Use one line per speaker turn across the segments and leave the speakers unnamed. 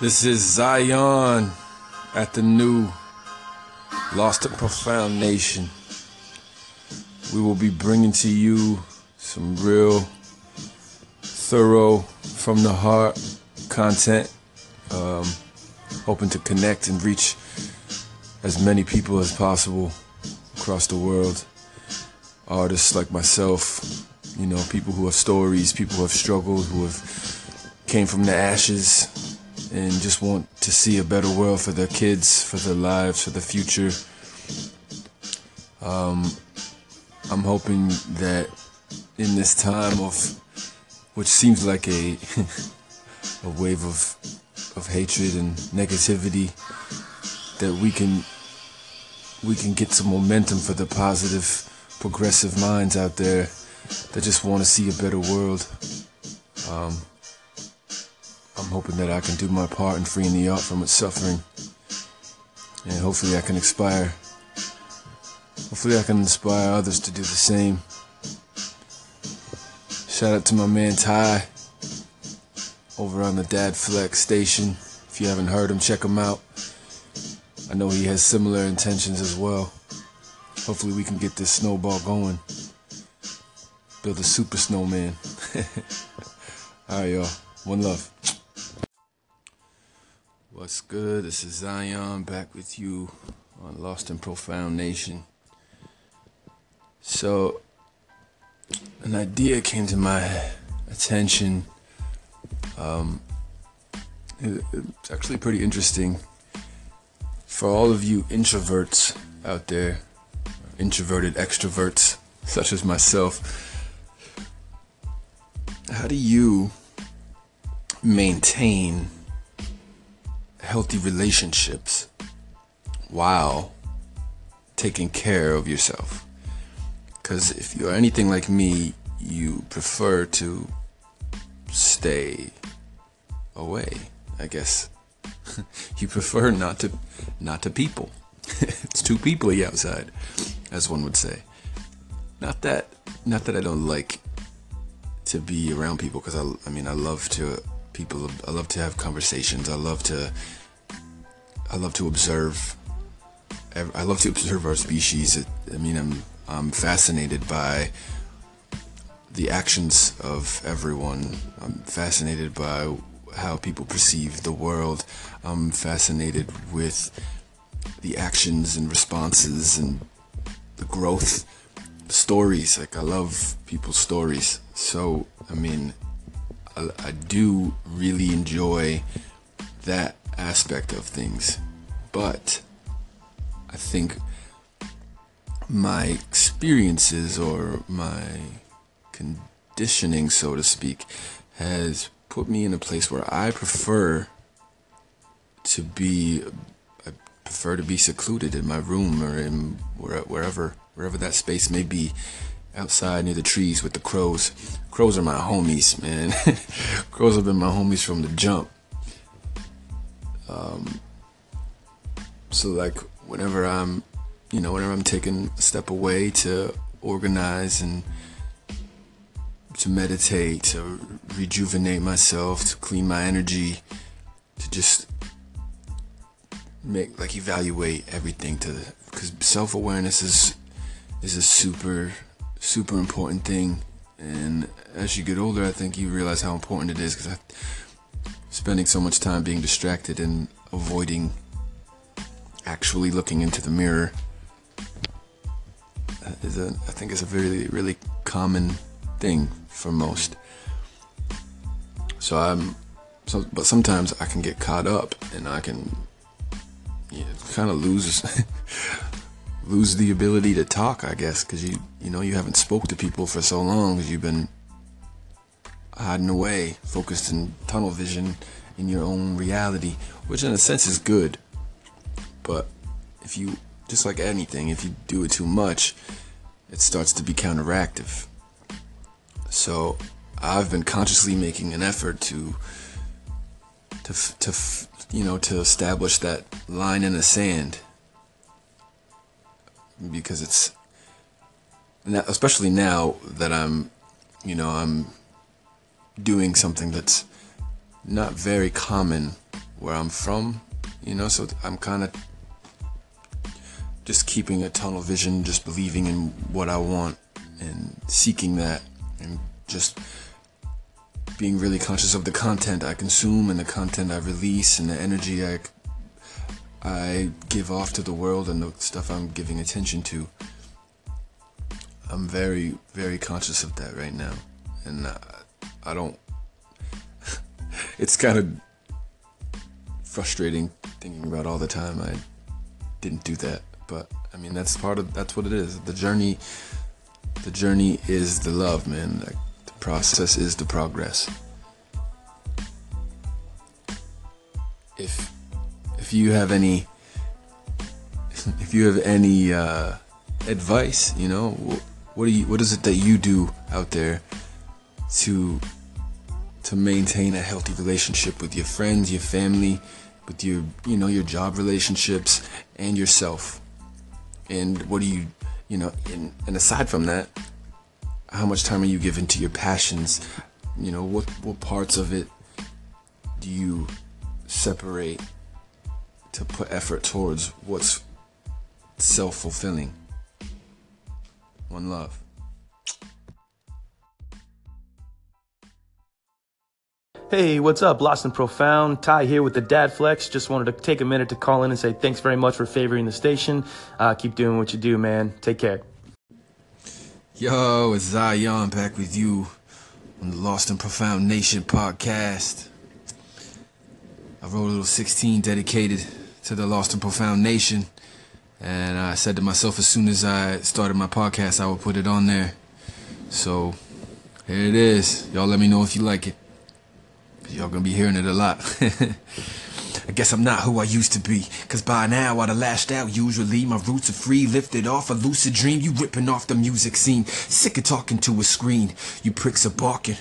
This is Zion at the new Lost and Profound Nation. We will be bringing to you some real, thorough, from the heart content. Um, hoping to connect and reach as many people as possible across the world. Artists like myself, you know, people who have stories, people who have struggled, who have came from the ashes and just want to see a better world for their kids, for their lives, for the future. Um, I'm hoping that in this time of which seems like a a wave of of hatred and negativity that we can we can get some momentum for the positive progressive minds out there that just want to see a better world. Um, I'm hoping that I can do my part in freeing the art from its suffering. And hopefully I can inspire hopefully I can inspire others to do the same. Shout out to my man Ty over on the Dad Flex station. If you haven't heard him, check him out. I know he has similar intentions as well. Hopefully we can get this snowball going. Build a super snowman. Alright y'all. One love. What's good? This is Zion back with you on Lost and Profound Nation. So, an idea came to my attention. Um, it, it's actually pretty interesting for all of you introverts out there, introverted extroverts such as myself. How do you maintain healthy relationships while taking care of yourself. Because if you're anything like me, you prefer to stay away, I guess. you prefer not to not to people. it's too peoply outside, as one would say. Not that not that I don't like to be around people because I I mean I love to people I love to have conversations. I love to I love to observe. I love to observe our species. I mean, I'm I'm fascinated by the actions of everyone. I'm fascinated by how people perceive the world. I'm fascinated with the actions and responses and the growth stories. Like I love people's stories. So I mean, I, I do really enjoy that aspect of things. But I think my experiences or my conditioning, so to speak, has put me in a place where I prefer to be I prefer to be secluded in my room or in wherever wherever that space may be outside near the trees with the crows. Crows are my homies, man. crows have been my homies from the jump. Um, so like whenever I'm, you know, whenever I'm taking a step away to organize and to meditate, to rejuvenate myself, to clean my energy, to just make like evaluate everything to because self-awareness is is a super super important thing. And as you get older i think you realize how important it is because spending so much time being distracted and avoiding actually looking into the mirror is a I think is a really really common thing for most. So I'm so but sometimes I can get caught up and I can you know, kind of lose lose the ability to talk, I guess, cuz you you know you haven't spoke to people for so long cuz you've been hiding away, focused in tunnel vision in your own reality, which in a sense is good. But if you, just like anything, if you do it too much, it starts to be counteractive. So I've been consciously making an effort to, to, to, you know, to establish that line in the sand because it's, especially now that I'm, you know, I'm doing something that's not very common where I'm from, you know, so I'm kind of just keeping a tunnel vision, just believing in what I want and seeking that and just being really conscious of the content I consume and the content I release and the energy I I give off to the world and the stuff I'm giving attention to. I'm very very conscious of that right now and I, I don't it's kind of frustrating thinking about all the time I didn't do that but I mean that's part of that's what it is. The journey the journey is the love man. Like, the process is the progress. If if you have any if you have any uh, advice you know what do you what is it that you do out there to to maintain a healthy relationship with your friends, your family, with your you know your job relationships and yourself. And what do you you know and, and aside from that, how much time are you giving to your passions? You know what what parts of it do you separate to put effort towards what's self-fulfilling? One love.
Hey, what's up? Lost and Profound. Ty here with the Dad Flex. Just wanted to take a minute to call in and say thanks very much for favoring the station. Uh, keep doing what you do, man. Take care.
Yo, it's Zion back with you on the Lost and Profound Nation podcast. I wrote a little 16 dedicated to the Lost and Profound Nation. And I said to myself as soon as I started my podcast, I would put it on there. So here it is. Y'all let me know if you like it. Y'all gonna be hearing it a lot. I guess I'm not who I used to be. Cause by now I'd have lashed out usually. My roots are free, lifted off a lucid dream. You ripping off the music scene. Sick of talking to a screen. You pricks are barking.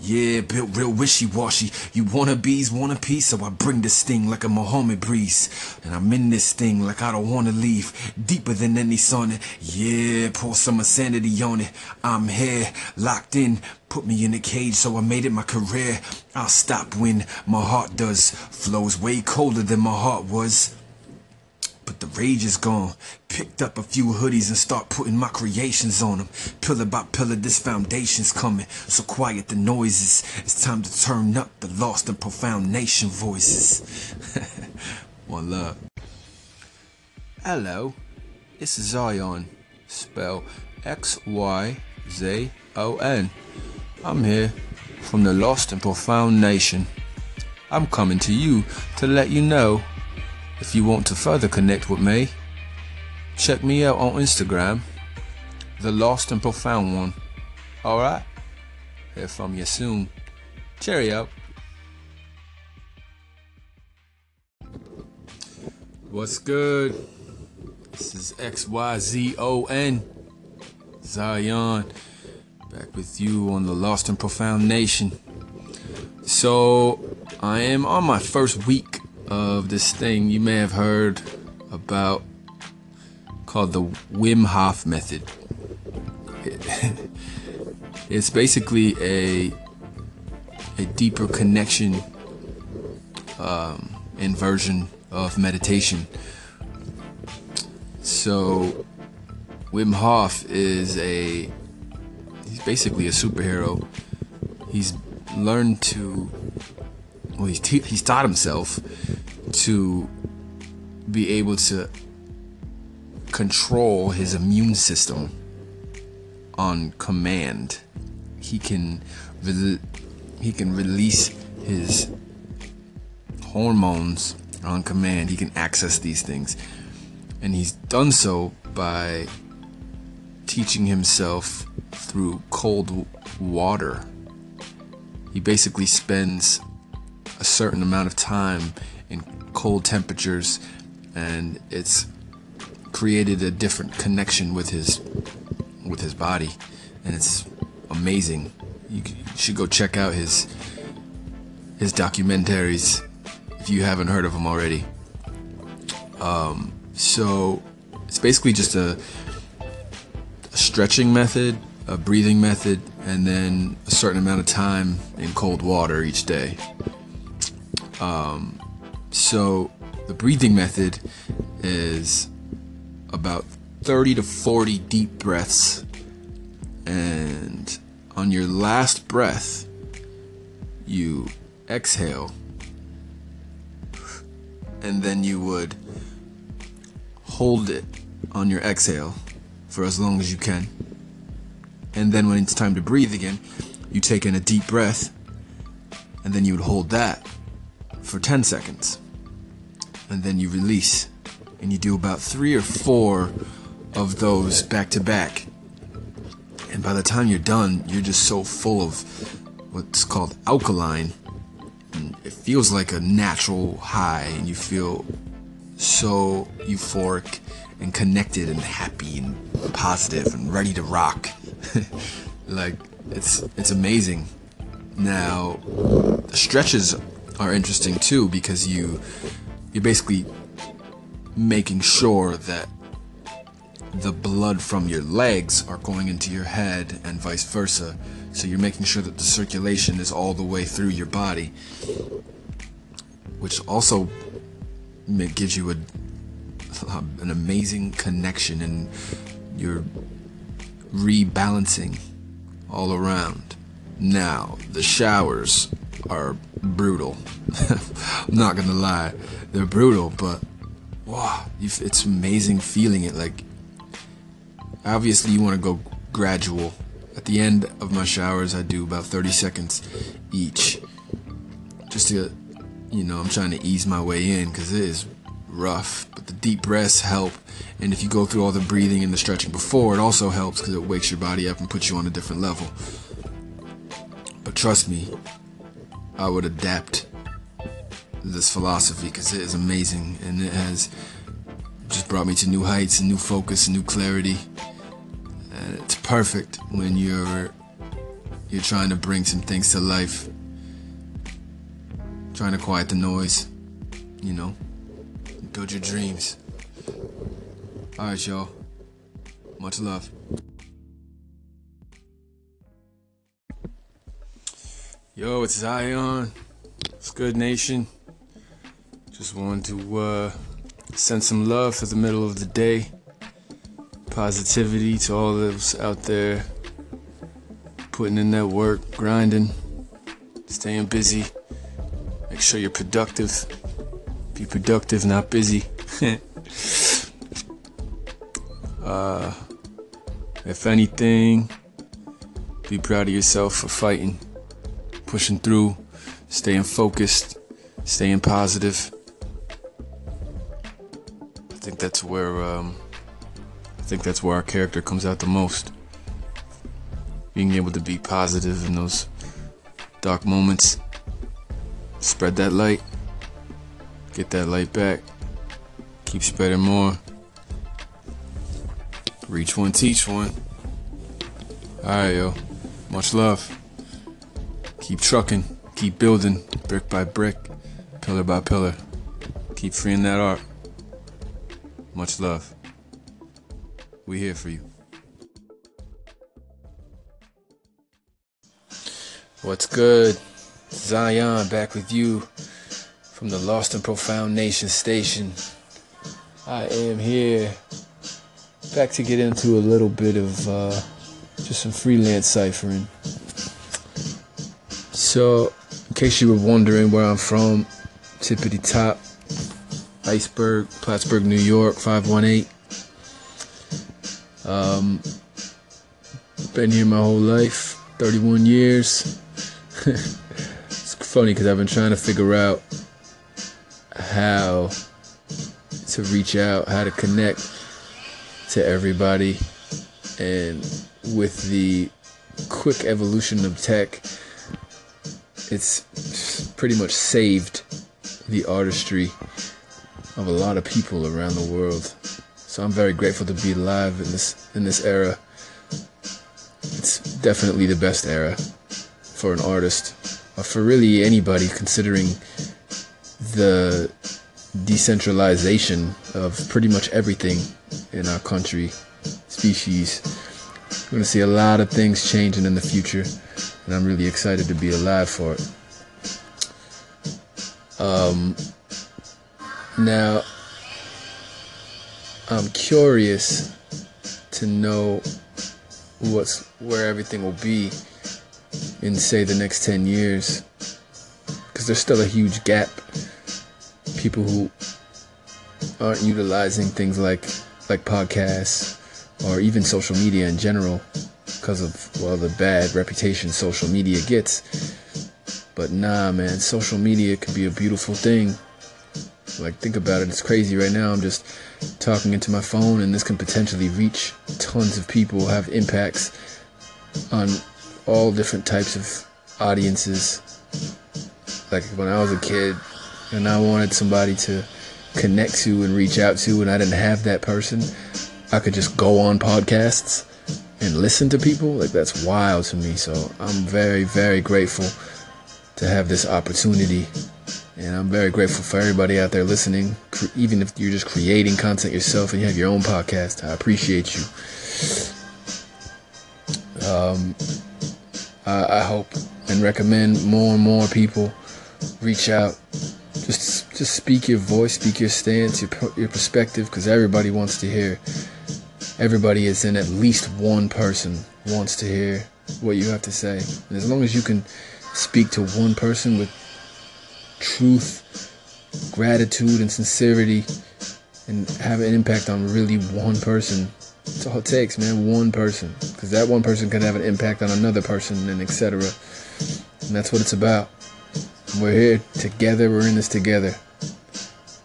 Yeah, built real wishy-washy. You wannabes want a piece, so I bring this thing like a Mohammed breeze. And I'm in this thing like I don't wanna leave. Deeper than any sun. Yeah, pour some sanity on it. I'm here, locked in. Put me in a cage, so I made it my career. I'll stop when my heart does. Flows way colder than my heart was. But the rage is gone. Picked up a few hoodies and start putting my creations on them. Pillar by pillar, this foundation's coming. So quiet the noises. It's time to turn up the lost and profound nation voices. One love. Hello, is Zion. Spell X Y Z O N. I'm here from the lost and profound nation. I'm coming to you to let you know if you want to further connect with me. Check me out on Instagram, the lost and profound one. Alright? Hear from you soon. Cheerio. What's good? This is XYZON. Zion. Back with you on the Lost and Profound Nation. So, I am on my first week of this thing you may have heard about called the Wim Hof method. It's basically a a deeper connection um, and version of meditation. So Wim Hof is a he's basically a superhero. He's learned to well he's, t- he's taught himself to be able to control his immune system on command. He can re- he can release his hormones on command. He can access these things. And he's done so by teaching himself through cold water. He basically spends a certain amount of time cold temperatures and it's created a different connection with his with his body. And it's amazing. You should go check out his his documentaries if you haven't heard of them already. Um, so it's basically just a, a stretching method a breathing method and then a certain amount of time in cold water each day. Um, So the breathing method is about 30 to 40 deep breaths. And on your last breath, you exhale. And then you would hold it on your exhale for as long as you can. And then when it's time to breathe again, you take in a deep breath and then you would hold that for 10 seconds. And then you release. And you do about three or four of those back to back. And by the time you're done, you're just so full of what's called alkaline. And it feels like a natural high, and you feel so euphoric and connected and happy and positive and ready to rock. like it's it's amazing. Now, the stretches are interesting too because you you're basically making sure that the blood from your legs are going into your head and vice versa. So you're making sure that the circulation is all the way through your body, which also gives you a um, an amazing connection and you're rebalancing all around. Now, the showers are brutal. I'm not gonna lie, they're brutal, but wow, it's amazing feeling it. Like, obviously, you want to go gradual. At the end of my showers, I do about 30 seconds each, just to, you know, I'm trying to ease my way in because it is rough. But the deep breaths help, and if you go through all the breathing and the stretching before, it also helps because it wakes your body up and puts you on a different level. But trust me, I would adapt this philosophy because it is amazing and it has just brought me to new heights and new focus and new clarity. And it's perfect when you're you're trying to bring some things to life. Trying to quiet the noise, you know. Build your dreams. Alright, y'all. Much love. Yo, it's Zion. It's good, nation. Just wanted to uh, send some love for the middle of the day. Positivity to all those out there putting in that work, grinding, staying busy. Make sure you're productive. Be productive, not busy. uh, if anything, be proud of yourself for fighting pushing through, staying focused, staying positive. I think that's where um, I think that's where our character comes out the most. Being able to be positive in those dark moments, spread that light, get that light back, keep spreading more. Reach one, teach one. Alright, yo. Much love. Keep trucking, keep building, brick by brick, pillar by pillar. Keep freeing that art. Much love. We here for you. What's good? Zion back with you from the Lost and Profound Nation station. I am here back to get into a little bit of uh, just some freelance ciphering. So, in case you were wondering where I'm from, Tippity Top, Iceberg, Plattsburgh, New York, 518. Um, been here my whole life, 31 years. it's funny because I've been trying to figure out how to reach out, how to connect to everybody. And with the quick evolution of tech, it's pretty much saved the artistry of a lot of people around the world. So I'm very grateful to be alive in this in this era. It's definitely the best era for an artist, or for really anybody considering the decentralization of pretty much everything in our country, species. We're to see a lot of things changing in the future and I'm really excited to be alive for it. Um, Now, I'm curious to know what's where everything will be in say the next 10 years. Because there's still a huge gap. People who aren't utilizing things like like podcasts or even social media in general because of well the bad reputation social media gets. But nah man social media could be a beautiful thing. Like think about it it's crazy right now i'm just talking into my phone and this can potentially reach tons of people have impacts on all different types of audiences. Like when i was a kid and i wanted somebody to connect to and reach out to and i didn't have that person i could just go on podcasts and listen to people like that's wild to me so i'm very very grateful to have this opportunity and I'm very grateful for everybody out there listening, even if you're just creating content yourself and you have your own podcast. I appreciate you. Um, I, I hope and recommend more and more people reach out. Just, just speak your voice, speak your stance, your, your perspective, because everybody wants to hear. Everybody is in at least one person wants to hear what you have to say. And as long as you can speak to one person with truth, gratitude, and sincerity, and have an impact on really one person. That's all it takes, man. One person, because that one person can have an impact on another person, and etc. And that's what it's about. We're here together. We're in this together.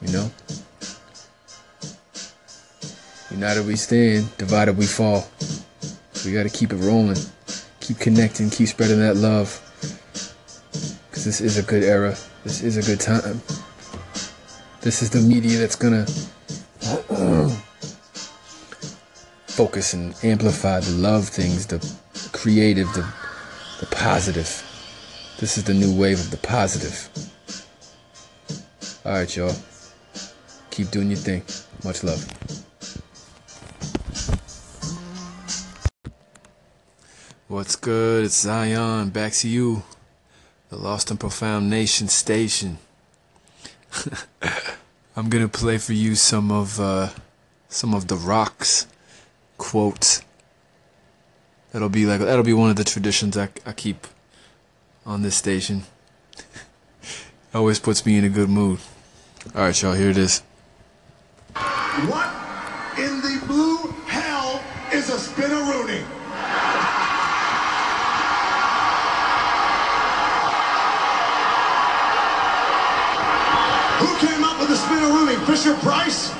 You know. United we stand, divided we fall. We got to keep it rolling, keep connecting, keep spreading that love. Because this is a good era. This is a good time. This is the media that's gonna focus and amplify the love things, the creative, the, the positive. This is the new wave of the positive. Alright, y'all. Keep doing your thing. Much love. What's good? It's Zion. Back to you the Lost and Profound Nation station. I'm gonna play for you some of uh, some of the rocks quotes. That'll be like that'll be one of the traditions I, I keep on this station. Always puts me in a good mood. All right, y'all. Here it is.
What in the blue Who came up with the spinneroonie? Fisher Price?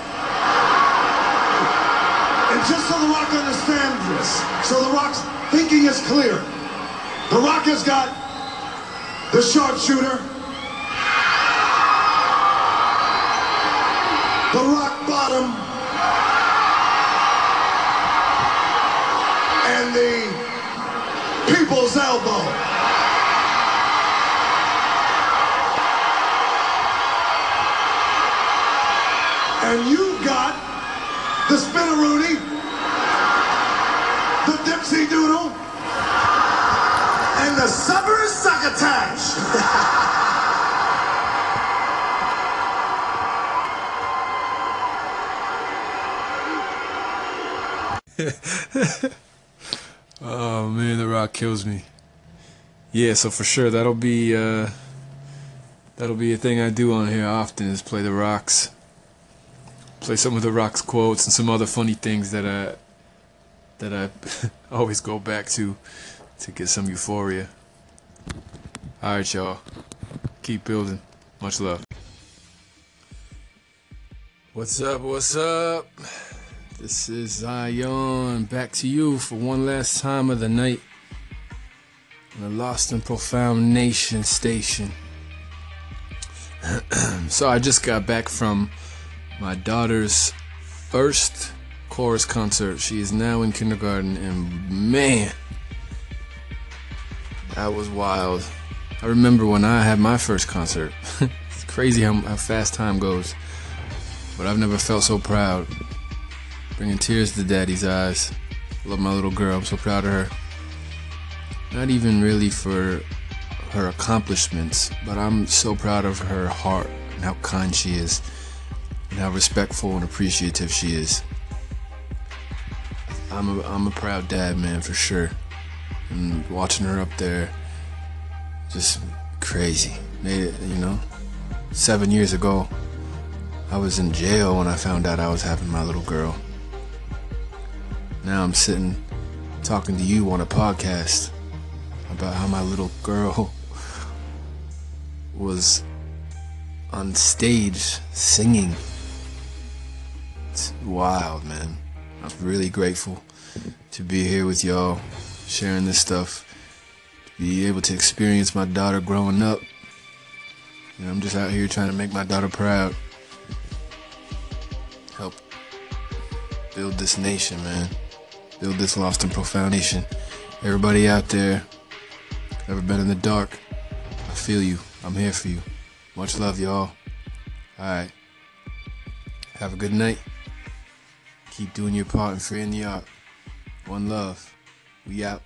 And just so The Rock understands this, so The Rock's thinking is clear. The Rock has got the sharpshooter, the rock bottom, and the people's elbow. And you've got the spinneroonie, the Dipsy Doodle, and the Summer Succotash.
Oh man, The Rock kills me. Yeah, so for sure that'll be uh, that'll be a thing I do on here often is play The Rocks, play some of The Rock's quotes and some other funny things that I that I always go back to to get some euphoria. All right, y'all, keep building. Much love. What's up? What's up? This is Zion back to you for one last time of the night on the Lost and Profound Nation station. so I just got back from my daughter's first chorus concert. She is now in kindergarten, and man, that was wild. I remember when I had my first concert. it's crazy how, how fast time goes, but I've never felt so proud bringing tears to daddy's eyes. Love my little girl. I'm so proud of her. Not even really for her accomplishments, but I'm so proud of her heart and how kind she is. And how respectful and appreciative she is. I'm a, I'm a proud dad, man, for sure. And watching her up there, just crazy. Made it, you know. Seven years ago, I was in jail when I found out I was having my little girl. Now I'm sitting talking to you on a podcast about how my little girl was on stage singing. It's wild, man. I'm really grateful to be here with y'all, sharing this stuff, to be able to experience my daughter growing up. You know, I'm just out here trying to make my daughter proud. Help build this nation, man. Build this lost and profound nation. Everybody out there, ever been in the dark? I feel you. I'm here for you. Much love, y'all. Alright. Have a good night. Keep doing your part and freeing the art. One love. We out.